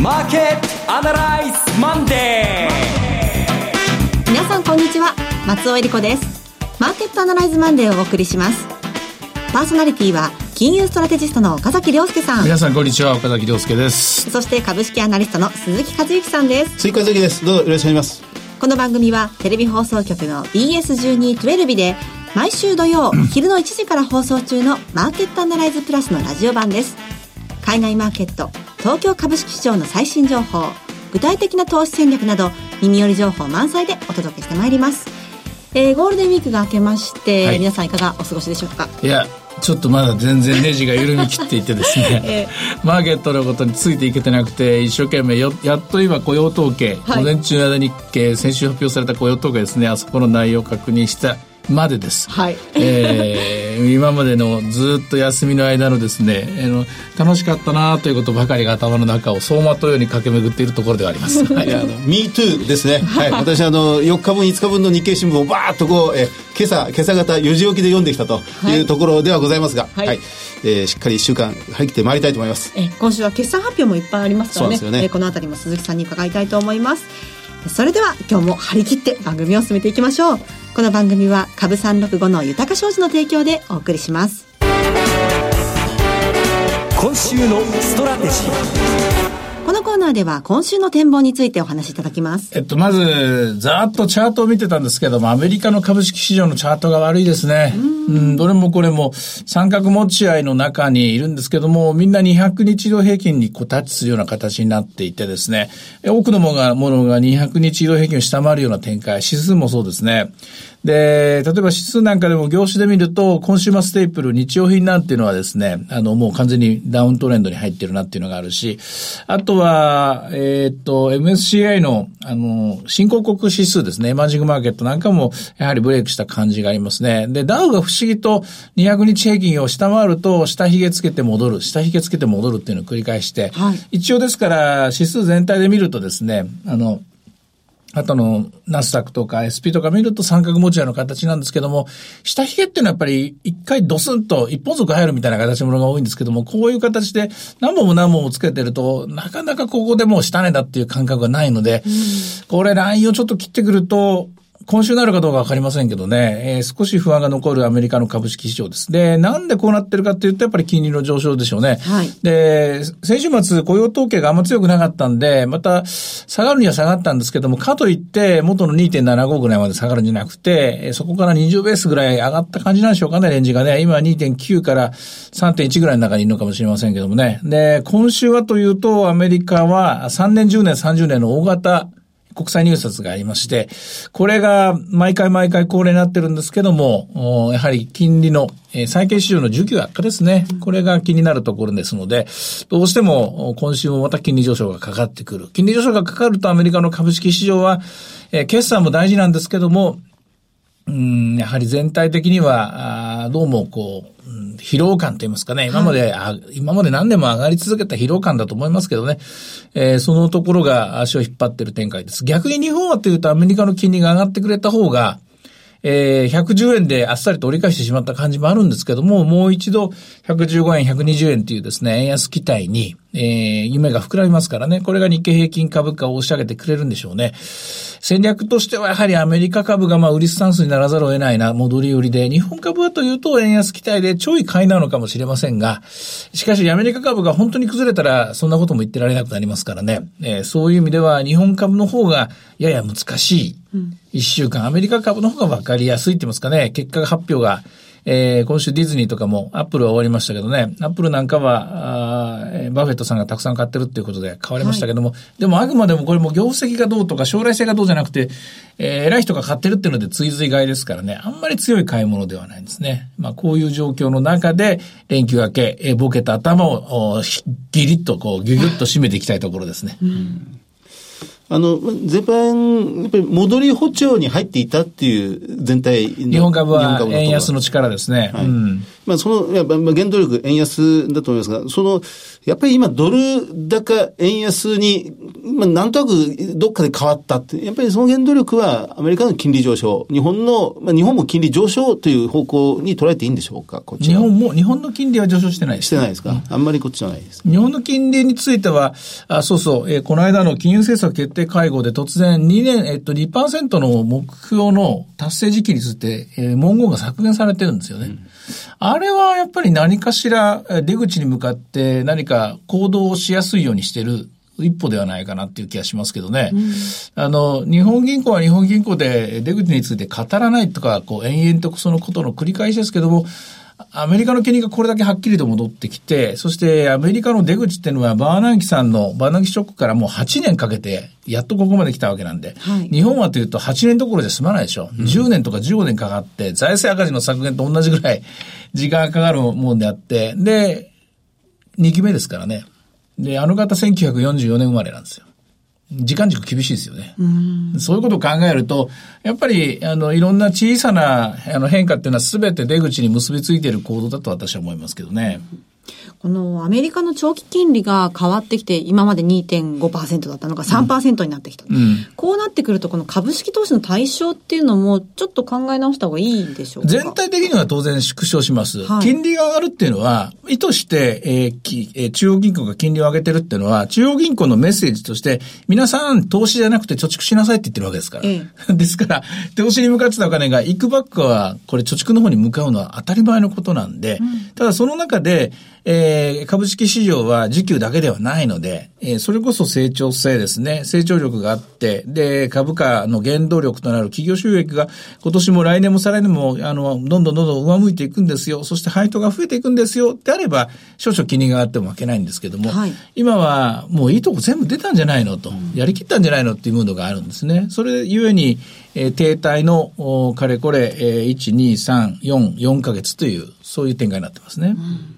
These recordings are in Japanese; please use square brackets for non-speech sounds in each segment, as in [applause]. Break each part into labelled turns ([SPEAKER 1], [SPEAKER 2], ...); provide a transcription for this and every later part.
[SPEAKER 1] マーケットアナライズマンデ
[SPEAKER 2] ー皆さんこんにちは。松尾英里子です。マーケットアナライズマンデーをお送りします。パーソナリティは金融ストラテジストの岡崎良介さん。
[SPEAKER 3] 皆さんこんにちは。岡崎良介です。
[SPEAKER 2] そして株式アナリストの鈴木一之さんです。
[SPEAKER 4] 鈴木一之です。どうぞよろしくお願いします。
[SPEAKER 2] この番組はテレビ放送局の BS1212 で毎週土曜 [clears throat] 昼の1時から放送中のマーケットアナライズプラスのラジオ版です。海外マーケット東京株式市場の最新情報具体的な投資戦略など耳寄り情報満載でお届けしてまいります、えー、ゴールデンウィークが明けまして、はい、皆さんいかがお過ごしでしょうか？
[SPEAKER 3] いやちょっとまだ全然ネジが緩み切っていてですね、[laughs] えー、マーケットのことについていけてなくて一生懸命やっと今雇用統計、はい、午前中の間日経先週発表された雇用統計ですね。あそこの内容を確認したまでです。はい。えー、今までのずっと休みの間のですね、あの楽しかったなということばかりが頭の中を走馬灯ように駆け巡っているところではあります。は [laughs] い、あ
[SPEAKER 4] の Me too ですね。はい。[laughs] 私あの4日分5日分の日経新聞をバーッとこう、え今朝今朝方4時起きで読んできたというところではございますが、はい。はい、えー、しっかり1週間張り切ってまいりたいと思います。
[SPEAKER 2] え今週は決算発表もいっぱいありますからね。そうですよね。えこのあたりも鈴木さんに伺いたいと思います。それでは今日も張り切って番組を進めていきましょう。この番組は株365の豊か商事の提供でお送りします。
[SPEAKER 1] 今週のストラテジ
[SPEAKER 2] ーこのコーナーでは今週の展望についてお話しいただきます。
[SPEAKER 3] えっと、まず、ざーっとチャートを見てたんですけども、アメリカの株式市場のチャートが悪いですね。うんうん、どれもこれも三角持ち合いの中にいるんですけども、みんな200日移動平均にこうタッチするような形になっていてですね、多くのものがものが200日移動平均を下回るような展開、指数もそうですね。で、例えば指数なんかでも業種で見ると、コンシューマーステープル、日用品なんていうのはですね、あの、もう完全にダウントレンドに入ってるなっていうのがあるし、あとは、えっ、と、MSCI の、あの、新興国指数ですね、エマージングマーケットなんかも、やはりブレイクした感じがありますね。で、ダウが不思議と200日平均を下回ると、下髭つけて戻る、下髭つけて戻るっていうのを繰り返して、はい、一応ですから、指数全体で見るとですね、あの、あとのナスダックとか SP とか見ると三角持ち合いの形なんですけども、下髭っていうのはやっぱり一回ドスンと一本属入るみたいな形のものが多いんですけども、こういう形で何本も何本もつけてると、なかなかここでもう下値だっていう感覚がないので、これラインをちょっと切ってくると、今週なるかどうかわかりませんけどね、えー、少し不安が残るアメリカの株式市場です。で、なんでこうなってるかっていうと、やっぱり金利の上昇でしょうね。はい。で、先週末雇用統計があんま強くなかったんで、また下がるには下がったんですけども、かといって元の2.75ぐらいまで下がるんじゃなくて、そこから20ベースぐらい上がった感じなんでしょうかね、レンジがね。今2.9から3.1ぐらいの中にいるのかもしれませんけどもね。で、今週はというと、アメリカは3年、10年、30年の大型国際入札がありまして、これが毎回毎回恒例になってるんですけども、やはり金利の、えー、債券市場の需給悪化ですね。これが気になるところですので、どうしても今週もまた金利上昇がかかってくる。金利上昇がかかるとアメリカの株式市場は、えー、決算も大事なんですけども、うん、やはり全体的には、あどうもこう、疲労感と言いますかね、今まで、はい、今まで何年も上がり続けた疲労感だと思いますけどね、えー、そのところが足を引っ張っている展開です。逆に日本はというとアメリカの金利が上がってくれた方が、えー、110円であっさりと折り返してしまった感じもあるんですけども、もう一度115円、120円というですね、円安期待に、えー、夢が膨らみますからね、これが日経平均株価を押し上げてくれるんでしょうね。戦略としてはやはりアメリカ株がまあ売りスタンスにならざるを得ないな、戻り売りで、日本株はというと円安期待でちょい買いなのかもしれませんが、しかしアメリカ株が本当に崩れたらそんなことも言ってられなくなりますからね、えー、そういう意味では日本株の方がやや難しい。一週間、アメリカ株の方が分かりやすいって言いますかね、結果発表がえー、今週ディズニーとかも、アップルは終わりましたけどね、アップルなんかは、あバフェットさんがたくさん買ってるっていうことで買われましたけども、はい、でもあくまでもこれも業績がどうとか将来性がどうじゃなくて、えー、偉い人が買ってるっていうので追随買いですからね、あんまり強い買い物ではないんですね。まあこういう状況の中で、連休明け、えー、ボケた頭をギリッとこう、ギュギュッと締めていきたいところですね。うん
[SPEAKER 4] あの、全般、やっぱり戻り歩調に入っていたっていう全体
[SPEAKER 3] 日本株は円安の力ですね。
[SPEAKER 4] はい。うん、まあ、その、やっぱ、原動力、円安だと思いますが、その、やっぱり今、ドル高、円安に、まあ、なんとなくどっかで変わったって、やっぱりその原動力はアメリカの金利上昇、日本の、まあ、日本も金利上昇という方向に捉えていいんでしょうか、こっち
[SPEAKER 3] 日本も、日本の金利は上昇してないです
[SPEAKER 4] してないですか、あんまりこっちじゃないです。
[SPEAKER 3] 日本の金利については、あそうそう、えー、この間の金融政策決定会合で突然2年、えっと、2%の目標の達成時期について、えー、文言が削減されてるんですよね。うん、あれはやっぱり何かしら出口に向かって何か行動をしやすいようにしてる一歩ではないかなっていう気がしますけどね。うん、あの、日本銀行は日本銀行で出口について語らないとか、こう、延々とそのことの繰り返しですけども、アメリカの金利がこれだけはっきりと戻ってきて、そしてアメリカの出口っていうのはバーナンキさんのバーナンキショックからもう8年かけて、やっとここまで来たわけなんで、はい、日本はというと8年どころで済まないでしょ。うん、10年とか15年かかって、財政赤字の削減と同じぐらい時間がかかるもんであって、で、2期目ですからね。で、あの方1944年生まれなんですよ。時間軸厳しいですよね。うそういうことを考えると、やっぱり、あの、いろんな小さなあの変化っていうのは全て出口に結びついている行動だと私は思いますけどね。
[SPEAKER 2] このアメリカの長期金利が変わってきて、今まで2.5%だったのが3%になってきた、うん、こうなってくると、この株式投資の対象っていうのも、ちょっと考え直した方がいいでしょうか？
[SPEAKER 3] 全体的には当然縮小します。はい、金利が上がるっていうのは、意図して、えーきえー、中央銀行が金利を上げてるっていうのは、中央銀行のメッセージとして、皆さん投資じゃなくて貯蓄しなさいって言ってるわけですから。ええ、[laughs] ですから、投資に向かってたお金が、いくばっかは、これ貯蓄の方に向かうのは当たり前のことなんで、うん、ただその中で、えー、株式市場は時給だけではないので、えー、それこそ成長性ですね、成長力があって、で、株価の原動力となる企業収益が今年も来年も再来年も、あの、どんどんどんどん上向いていくんですよ。そして配当が増えていくんですよ。であれば、少々気にがあっても負けないんですけども、はい、今はもういいとこ全部出たんじゃないのと、やりきったんじゃないのっていうムードがあるんですね。それゆえに、えー、停滞の、かれこれ、えー、1、2、3、4、4ヶ月という、そういう展開になってますね。うん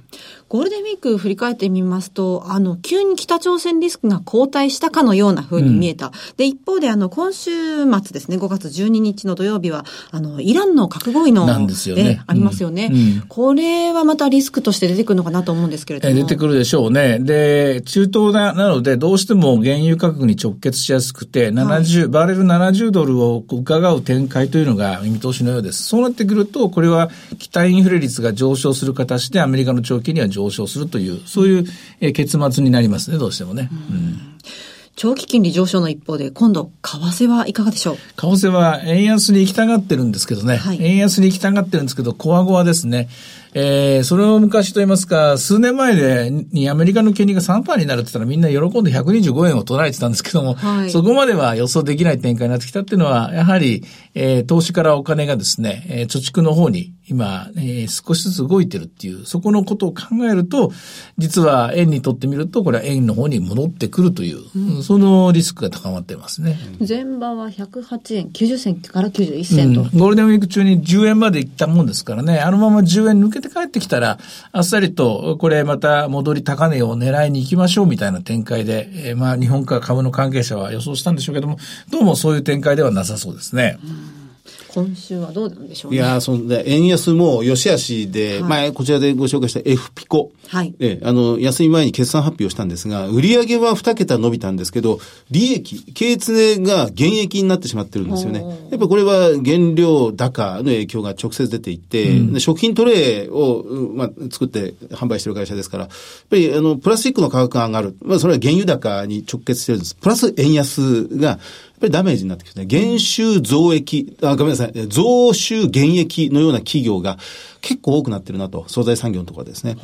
[SPEAKER 2] ゴールデンウィーク振り返ってみますと、あの、急に北朝鮮リスクが後退したかのような風に見えた。うん、で、一方で、あの、今週末ですね、5月12日の土曜日は、あの、イランの核合意の、
[SPEAKER 3] なんですよね。
[SPEAKER 2] ありますよね、うん、これはまたリスクとして出てくるのかなと思うんですけれども。
[SPEAKER 3] 出てくるでしょうね。で、中東ななので、どうしても原油価格に直結しやすくて、70、はい、バレル70ドルを伺う展開というのが見通しのようです。そうなってくると、これは期待インフレ率が上昇する形でアメリカの長期には上上昇するという、そういう、え結末になりますね、どうしてもね。うん
[SPEAKER 2] 長期金利上昇の一方で、今度、為替はいかがでしょう？
[SPEAKER 3] 為替は円安に行きたがってるんですけどね。はい、円安に行きたがってるんですけど、こわごわですね。えー、それを昔と言いますか、数年前で、にアメリカの金利が3%になるって言ったらみんな喜んで125円を捉えてたんですけども、はい、そこまでは予想できない展開になってきたっていうのは、やはり、えー、投資からお金がですね、えー、貯蓄の方に今、えー、少しずつ動いてるっていう、そこのことを考えると、実は円にとってみると、これは円の方に戻ってくるという、うん、そのリスクが高まってますね。
[SPEAKER 2] 前場は108円、90銭から91銭と、
[SPEAKER 3] うん、ゴールデンウィーク中に10円まで行ったもんですからね、あのまま10円抜けて帰ってきたら、あっさりと、これまた戻り高値を狙いに行きましょうみたいな展開で、えー、まあ日本か株の関係者は予想したんでしょうけども、どうもそういう展開ではなさそうですね。うん
[SPEAKER 2] 今週はどうなんでしょう、ね、
[SPEAKER 4] いや、そんで、円安も良し悪しで、はい、前こちらでご紹介した F ピコ。はい。え、あの、休み前に決算発表したんですが、売上は2桁伸びたんですけど、利益、経常が減益になってしまってるんですよね。やっぱこれは原料高の影響が直接出ていて、うん、食品トレーを、まあ、作って販売してる会社ですから、やっぱり、あの、プラスチックの価格が上がる。まあ、それは原油高に直結してるんです。プラス円安が、ぱりダメージになってきてね、減収増益、あ、ごめんなさい、増収減益のような企業が結構多くなってるなと、惣菜産業のところですね。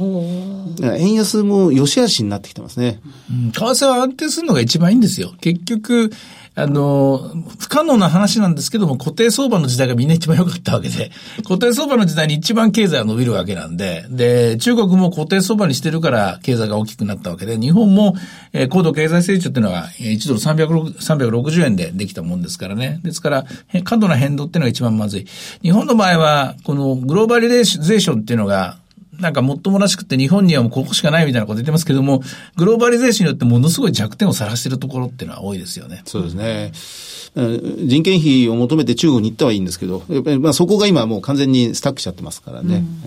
[SPEAKER 4] 円安も良し悪しになってきてますね。
[SPEAKER 3] うん、為替は安定するのが一番いいんですよ。結局、あの、不可能な話なんですけども、固定相場の時代がみんな一番良かったわけで、[laughs] 固定相場の時代に一番経済が伸びるわけなんで、で、中国も固定相場にしてるから経済が大きくなったわけで、日本も、えー、高度経済成長っていうのは、1ドル360円でできたもんですからね。ですから、過度な変動っていうのが一番まずい。日本の場合は、このグローバリゼーションっていうのが、なんかもっともらしくて日本にはもうここしかないみたいなこと言ってますけども、グローバリゼーションによってものすごい弱点を晒しているところっていうのは多いですよね。
[SPEAKER 4] そうですね。人件費を求めて中国に行ったはいいんですけど、やっぱりまあそこが今もう完全にスタックしちゃってますからね。うん、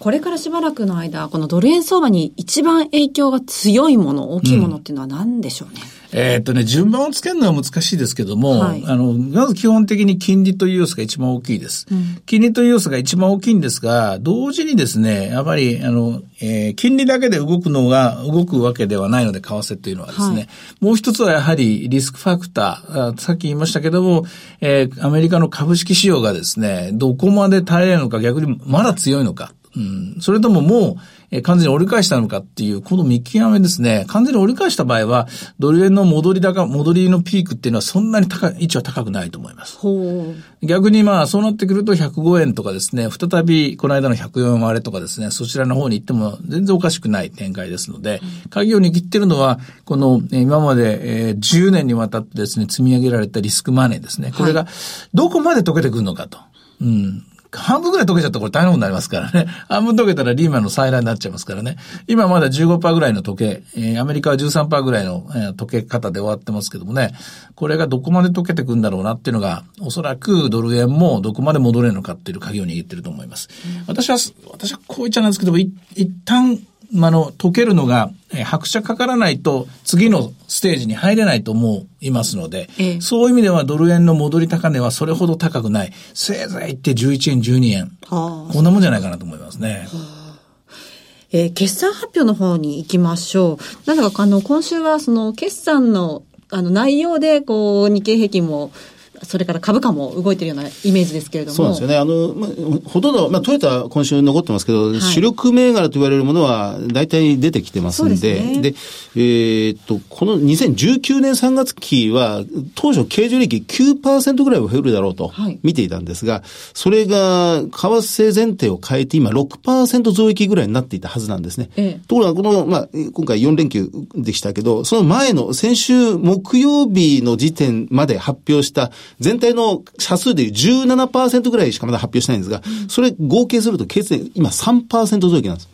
[SPEAKER 2] これからしばらくの間、このドル円相場に一番影響が強いもの、大きいものっていうのは何でしょうね？うん
[SPEAKER 3] えっとね、順番をつけるのは難しいですけども、はい、あの、まず基本的に金利という要素が一番大きいです。うん、金利という要素が一番大きいんですが、同時にですね、やっぱり、あの、えー、金利だけで動くのが、動くわけではないので、為替というのはですね、はい、もう一つはやはりリスクファクター、さっき言いましたけども、えー、アメリカの株式市場がですね、どこまで耐えれるのか、逆にまだ強いのか。うん、それとももう、え完全に折り返したのかっていう、この見極めですね。完全に折り返した場合は、ドル円の戻り高、戻りのピークっていうのはそんなに高い、位置は高くないと思います。逆にまあ、そうなってくると105円とかですね、再びこの間の104割れとかですね、そちらの方に行っても全然おかしくない展開ですので、鍵を握ってるのは、この今まで、え10年にわたってですね、積み上げられたリスクマネーですね。これがどこまで溶けてくるのかと。うん。半分ぐらい溶けちゃったらこれ大変なことになりますからね。[laughs] 半分溶けたらリーマンの再来になっちゃいますからね。今まだ15%ぐらいの溶け、えー、アメリカは13%ぐらいの、えー、溶け方で終わってますけどもね、これがどこまで溶けてくんだろうなっていうのが、おそらくドル円もどこまで戻れるのかっていう鍵を握ってると思います。私は、私はこう言っちゃなんですけども、一旦あの、解けるのが、え拍車かからないと次のステージに入れないと思いますので、ええ、そういう意味ではドル円の戻り高値はそれほど高くない。せいぜい言って11円、12円。はあ、こんなもんじゃないかなと思いますね。はあ
[SPEAKER 2] えー、決算発表の方に行きましょう。なんだかあの、今週はその決算のあの内容で、こう、日経平均もそれから株価も動いてるようなイメージですけれども。
[SPEAKER 4] そうですよね。あの、まあ、ほとんど、まあ、トヨタ今週残ってますけど、はい、主力銘柄と言われるものは大体出てきてますんで、でね、で、えー、っと、この2019年3月期は、当初経常利益9%ぐらいは増えるだろうと見ていたんですが、はい、それが、為替前提を変えて今6%増益ぐらいになっていたはずなんですね。ええ、ところが、この、まあ、今回4連休でしたけど、その前の先週木曜日の時点まで発表した全体の社数でいう17%ぐらいしかまだ発表してないんですが、それ合計すると、経済今3%増益なんです。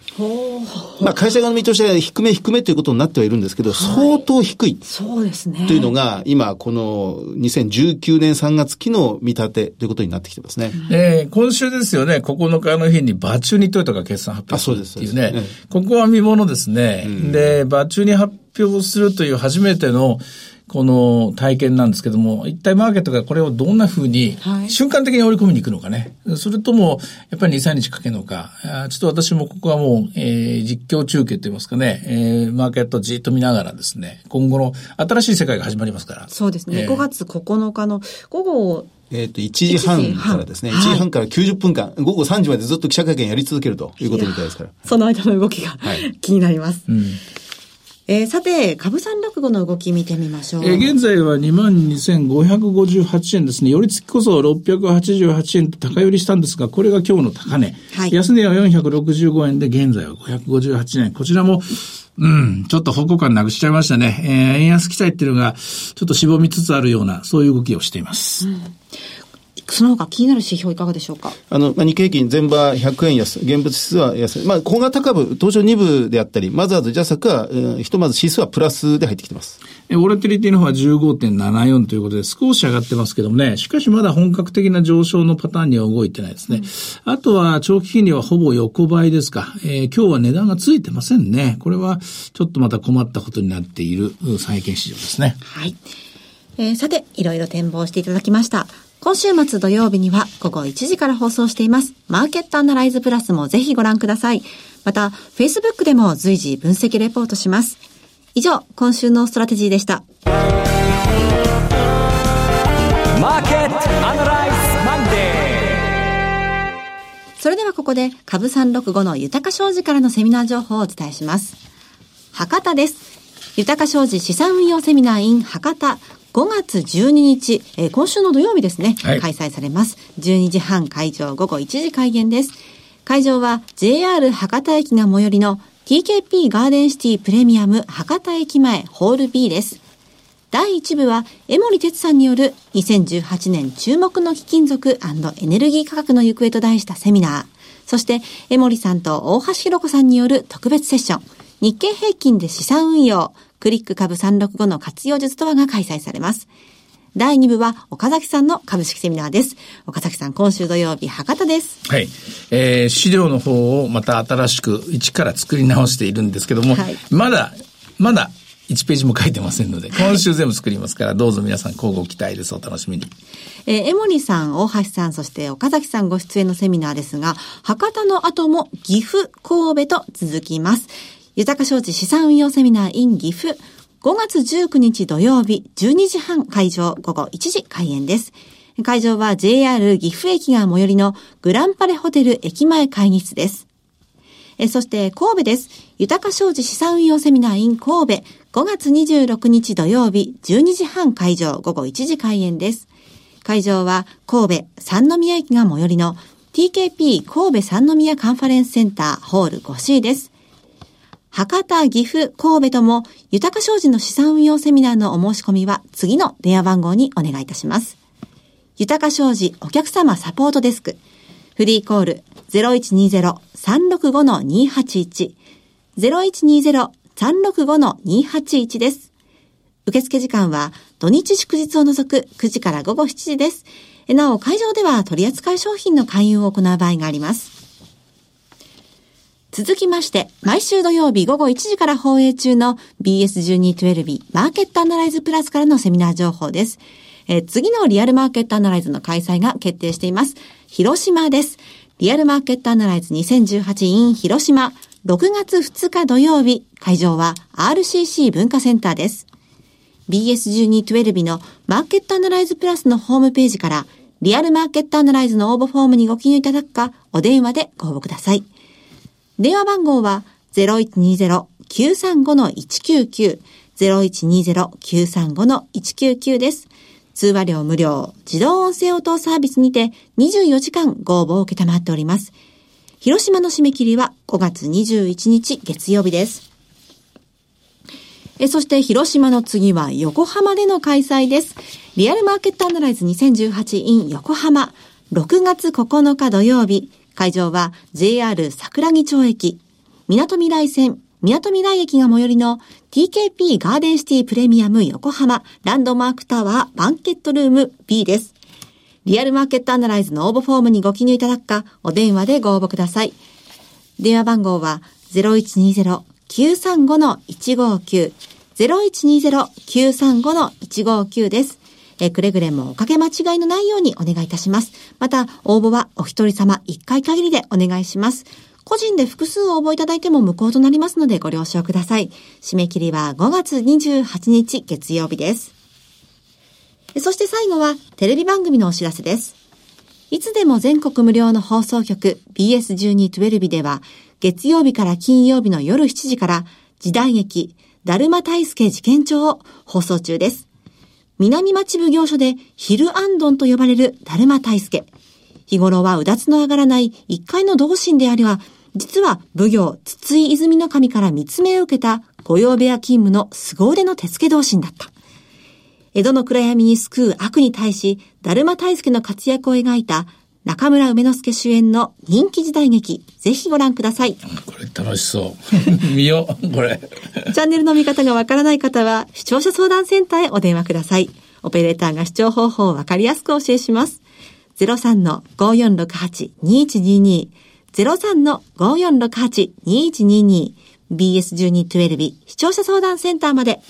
[SPEAKER 4] まあ、会社側の見通しは低め低めということになってはいるんですけど、相当低い。
[SPEAKER 2] そうですね。
[SPEAKER 4] というのが、今、この2019年3月期の見立てということになってきてますね。
[SPEAKER 3] えー、今週ですよね、9日の日にバチュニトヨタが決算発表するっていうね。ここは見ものですね。うん、で、バチュニ発表するという初めてのこの体験なんですけども、一体マーケットがこれをどんなふうに、瞬間的に織り込みに行くのかね。はい、それとも、やっぱり2、3日かけるのか。ちょっと私もここはもう、えー、実況中継といいますかね、えー、マーケットをじっと見ながらですね、今後の新しい世界が始まりますから。
[SPEAKER 2] そうですね。えー、5月9日の午後、
[SPEAKER 4] えっ、と、1時半からですね、1時半から90分間、午後3時までずっと記者会見やり続けるということみたいですから。
[SPEAKER 2] その間の動きが、はい、[laughs] 気になります。うんえー、さて、株三落語の動き見てみましょう。
[SPEAKER 3] えー、現在は22,558円ですね。寄り付きこそ688円と高寄りしたんですが、これが今日の高値。はい、安値は465円で、現在は558円。こちらも、うん、ちょっと方向感なくしちゃいましたね。えー、円安期待っていうのが、ちょっとしぼみつつあるような、そういう動きをしています。うん
[SPEAKER 2] その他気になる指標いかがでしょうか？
[SPEAKER 4] あの、まあ、日経平均全場100円安、現物指数は安い。まあ、小型株、東証2部であったり、マザーズ、ジャサクは、えー、ひとまず指数はプラスで入ってきてます。
[SPEAKER 3] え、オラティリティの方は15.74ということで少し上がってますけどもね、しかしまだ本格的な上昇のパターンには動いてないですね。うん、あとは長期金利はほぼ横ばいですか。えー、今日は値段がついてませんね。これはちょっとまた困ったことになっている債券市場ですね。
[SPEAKER 2] はい。えー、さて、いろいろ展望していただきました。今週末土曜日には午後1時から放送しています。マーケットアナライズプラスもぜひご覧ください。また、Facebook でも随時分析レポートします。以上、今週のストラテジーでした。マーケットアナライズマンデーそれではここで株365の豊商事からのセミナー情報をお伝えします。博多です。豊商事資産運用セミナー in 博多5月12日、えー、今週の土曜日ですね、はい、開催されます。12時半開場、午後1時開演です。会場は JR 博多駅が最寄りの TKP ガーデンシティプレミアム博多駅前ホール B です。第1部は江森哲さんによる2018年注目の貴金属エネルギー価格の行方と題したセミナー。そして、江森さんと大橋弘子さんによる特別セッション、日経平均で資産運用、クリック株365の活用術とはが開催されます。第2部は岡崎さんの株式セミナーです。岡崎さん、今週土曜日、博多です。
[SPEAKER 3] はい。えー、資料の方をまた新しく一から作り直しているんですけども、
[SPEAKER 2] はい
[SPEAKER 3] まだ、まだ1ページも書いてませんので、今週全部作りますから、どうぞ皆さん交互期待です。お楽しみに。
[SPEAKER 2] えー、江森さん、大橋さん、そして岡崎さんご出演のセミナーですが、博多の後も岐阜、神戸と続きます。豊か商事資産運用セミナー in 岐阜。5月19日土曜日、12時半会場、午後1時開演です。会場は JR 岐阜駅が最寄りのグランパレホテル駅前会議室です。えそして神戸です。豊か商事資産運用セミナー in 神戸。5月26日土曜日、12時半会場、午後1時開演です。会場は神戸三宮駅が最寄りの TKP 神戸三宮カンファレンスセンターホール 5C です。博多、岐阜、神戸とも豊か商事の資産運用セミナーのお申し込みは次の電話番号にお願いいたします。豊か商事お客様サポートデスク。フリーコール0120-365-281。0120-365-281です。受付時間は土日祝日を除く9時から午後7時です。なお、会場では取扱い商品の勧誘を行う場合があります。続きまして、毎週土曜日午後1時から放映中の BS1212 マーケットアナライズプラスからのセミナー情報です。えー次のリアルマーケットアナライズの開催が決定しています。広島です。リアルマーケットアナライズ 2018in 広島、6月2日土曜日、会場は RCC 文化センターです。BS1212 のマーケットアナライズプラスのホームページから、リアルマーケットアナライズの応募フォームにご記入いただくか、お電話でご応募ください。電話番号は0120-935-199、0120-935-199です。通話料無料、自動音声応答サービスにて24時間ご応募を受けたまっております。広島の締め切りは5月21日月曜日です。えそして広島の次は横浜での開催です。リアルマーケットアナライズ 2018in 横浜。6月9日土曜日。会場は JR 桜木町駅。港未来線、港未来駅が最寄りの TKP ガーデンシティプレミアム横浜ランドマークタワーバンケットルーム B です。リアルマーケットアナライズの応募フォームにご記入いただくか、お電話でご応募ください。電話番号は0120-935-159 0120-935-159です。えくれぐれもおかけ間違いのないようにお願いいたします。また、応募はお一人様一回限りでお願いします。個人で複数応募いただいても無効となりますのでご了承ください。締め切りは5月28日月曜日です。そして最後はテレビ番組のお知らせです。いつでも全国無料の放送局 BS1212 では月曜日から金曜日の夜7時から時代劇だるま大助事件帳を放送中です。南町奉行所でヒルアンドンと呼ばれるだるま大助。日頃はうだつの上がらない一階の同心でありは、実は奉行筒井泉の神から密命を受けた御用部屋勤務の凄腕の手付同心だった。江戸の暗闇に救う悪に対し、だるま大助の活躍を描いた中村梅之助主演の人気時代劇、ぜひご覧ください。
[SPEAKER 3] これ楽しそう。[laughs] 見よう、これ。
[SPEAKER 2] チャンネルの見方がわからない方は、視聴者相談センターへお電話ください。オペレーターが視聴方法をわかりやすくお教えします。03-5468-2122 03-5468-2122 BS1212 視聴者相談センターまで。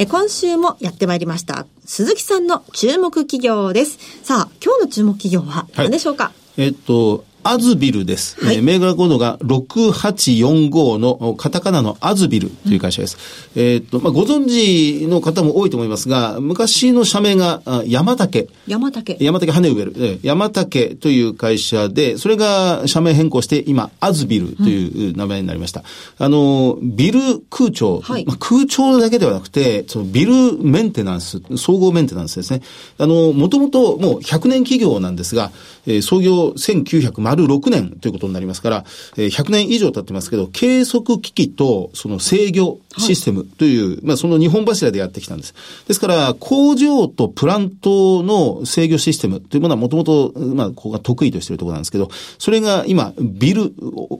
[SPEAKER 2] え今週もやってまいりました。鈴木さんの注目企業です。さあ、今日の注目企業は何でしょうか、
[SPEAKER 4] えっと、アズビルです。
[SPEAKER 2] はい
[SPEAKER 4] えー銘柄コードが6845のカタカナのアズビルという会社です。えっと、まあ、ご存知の方も多いと思いますが、昔の社名があ山竹。
[SPEAKER 2] 山竹。
[SPEAKER 4] 山竹ハネウェル。えー山竹という会社で、それが社名変更して、今、アズビルという名前になりました。あの、ビル空調、
[SPEAKER 2] はい
[SPEAKER 4] まあ、空調だけではなくて、そのビルメンテナンス、総合メンテナンスですね。あの、もともともう100年企業なんですが、えー創業1900丸6年ということになりますから、えー、100年以上経ってますけど、計測機器とその制御システムという、はい、まあその日本柱でやってきたんです。ですから、工場とプラントの制御システムというものはもともと、まあ、ここが得意としているところなんですけど、それが今、ビル、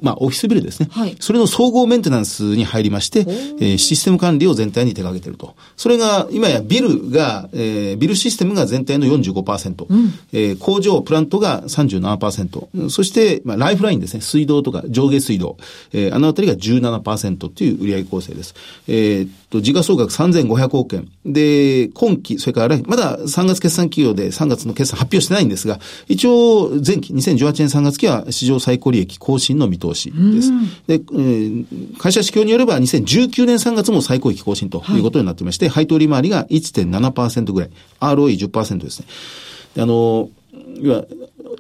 [SPEAKER 4] まあ、オフィスビルですね。はい、それの総合メンテナンスに入りまして、えー、システム管理を全体に手掛けていると。それが、今やビルが、えー、ビルシステムが全体の45%、うん、えー、工場、プラントが37%、そして、まあ、ライフラインですね、水道とか上下水道、えー、あのあたりが17%という売上構成です。えー、と、時価総額3500億円。で、今期、それからまだ3月決算企業で3月の決算発表してないんですが、一応、前期、2018年3月期は史上最高利益更新の見通しです。で、えー、会社指標によれば2019年3月も最高益更新ということになっていまして、はい、配当利回りが1.7%ぐらい、ROE10% ですね。あの、要は、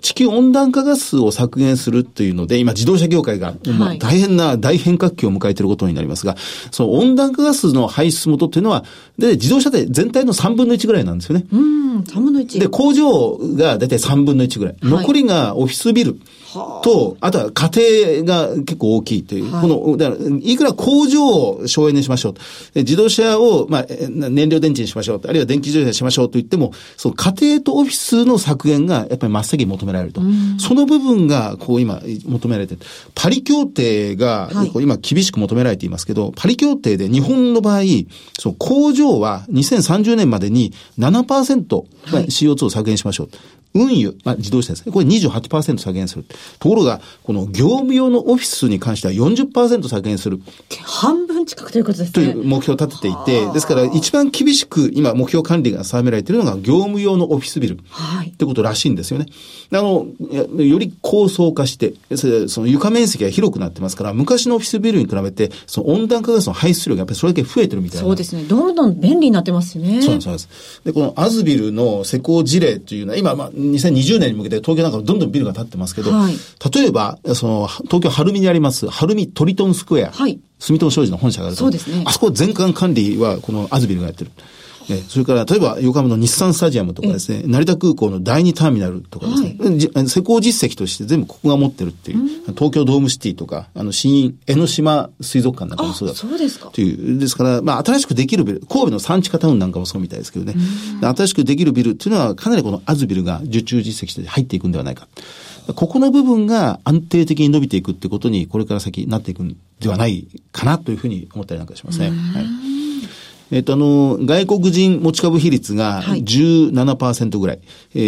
[SPEAKER 4] 地球温暖化ガスを削減するというので、今自動車業界が大変な大変革期を迎えていることになりますが、その温暖化ガスの排出元っていうのは、で、自動車で全体の3分の1ぐらいなんですよね。
[SPEAKER 2] うん、3分の1。
[SPEAKER 4] で、工場が大体3分の1ぐらい。残りがオフィスビル。と、あとは家庭が結構大きいという、はい、この、だから、いくら工場を省エネしましょうと。自動車を、まあ、燃料電池にしましょうと。あるいは電気自動車にしましょうと言っても、その家庭とオフィスの削減がやっぱり真っ先に求められると。その部分が、こう今、求められてる。パリ協定が、今厳しく求められていますけど、パリ協定で日本の場合、その工場は2030年までに7%、まあ、CO2 を削減しましょう。運輸、まあ、自動車ですね。これ28%削減する。ところが、この業務用のオフィスに関しては40%削減する。
[SPEAKER 2] 半分近くということですね。
[SPEAKER 4] という目標を立てていて、ですから一番厳しく今目標管理が定められているのが業務用のオフィスビル。はい。ってことらしいんですよね。あの、より高層化して、その床面積が広くなってますから、昔のオフィスビルに比べて、その温暖化ガスの排出量がやっぱりそれだけ増えてるみたいな。
[SPEAKER 2] そうですね。どんどん便利になってますよね。
[SPEAKER 4] そうなんです、そうです。で、このアズビルの施工事例というのは、今、まあ、2020年に向けて東京なんかどんどんビルが建ってますけど、はい、例えば、その、東京晴海にあります、晴海トリトンスクエア。はい。住友商事の本社があると。
[SPEAKER 2] そうですね。
[SPEAKER 4] あそこ全館管理はこのアズビルがやってる。えそれから、例えば、横浜の日産スタジアムとかですね、成田空港の第二ターミナルとかですね、はい、施工実績として全部ここが持ってるっていう、うん、東京ドームシティとか、あの、新江ノ島水族館なんかもそうだ
[SPEAKER 2] そうですか。
[SPEAKER 4] という、ですから、まあ、新しくできるビル、神戸の産地下タウンなんかもそうみたいですけどね、新しくできるビルっていうのは、かなりこのアズビルが受注実績として入っていくんではないか。ここの部分が安定的に伸びていくってことに、これから先なっていくんではないかなというふうに思ったりなんかしますね。はいえっ、と、あの、外国人持ち株比率が17%ぐらい。はい、え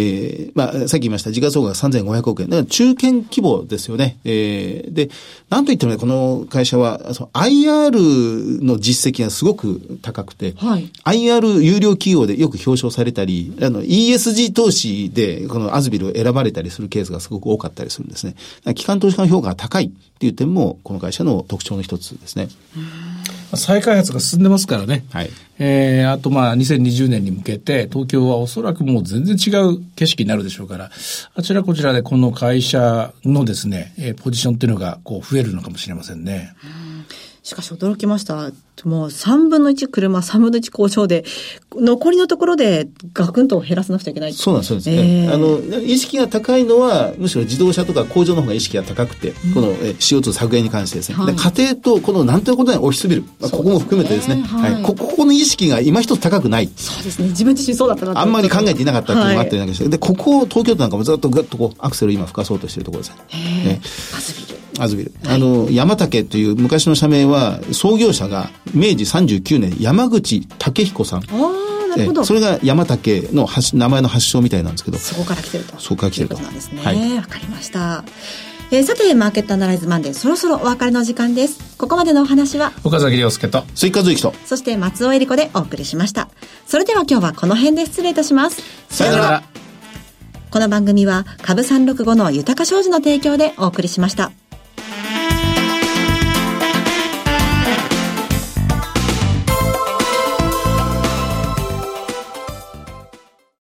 [SPEAKER 4] ー、まあ、さっき言いました、時価総額3500億円。だから中堅規模ですよね。えー、で、なんといってもね、この会社は、その IR の実績がすごく高くて、はい、IR 有料企業でよく表彰されたり、あの、ESG 投資で、このアズビルを選ばれたりするケースがすごく多かったりするんですね。機関投資家の評価が高いっていう点も、この会社の特徴の一つですね。
[SPEAKER 3] 再開発が進んでますからね。はい。えー、あとまあ2020年に向けて東京はおそらくもう全然違う景色になるでしょうから、あちらこちらでこの会社のですね、えー、ポジションっていうのがこう増えるのかもしれませんね。
[SPEAKER 2] しかし驚きました。もう3分の1車、3分の1工場で、残りのところでガクンと減らさなくちゃいけない。
[SPEAKER 4] そうなんです、ね、えー、あの、意識が高いのは、むしろ自動車とか工場の方が意識が高くて、うん、この CO2 削減に関してですね。はい、家庭と、このなんていうことないオフィスビル、ここも含めてですね、はい、はい、ここの意識が今一つ高くない。
[SPEAKER 2] そうですね。自分自身そうだったな
[SPEAKER 4] あんまり考えていなかったっていうのがあったりなんかして、はい、で、ここ、東京都なんかもずっとぐっとこう、アクセルを今吹かそうとしているところですね。
[SPEAKER 2] ねビル。
[SPEAKER 4] アズビル。あの、山竹という昔の社名は、創業者が明治39年、山口武彦さん。
[SPEAKER 2] なるほど。
[SPEAKER 4] それが山竹の名前の発祥みたいなんですけど。
[SPEAKER 2] そこから来てると。
[SPEAKER 4] そこから来てると。
[SPEAKER 2] となんですね。はい。わかりました。えー、さて、マーケットアナライズマンデー、そろそろお別れの時間です。ここまでのお話は、
[SPEAKER 3] 岡崎亮介と、
[SPEAKER 4] 追加随記と、
[SPEAKER 2] そして松尾恵理子でお送りしました。それでは今日はこの辺で失礼いたします。
[SPEAKER 4] さよなら。
[SPEAKER 2] この番組は、株365の豊か商事の提供でお送りしました。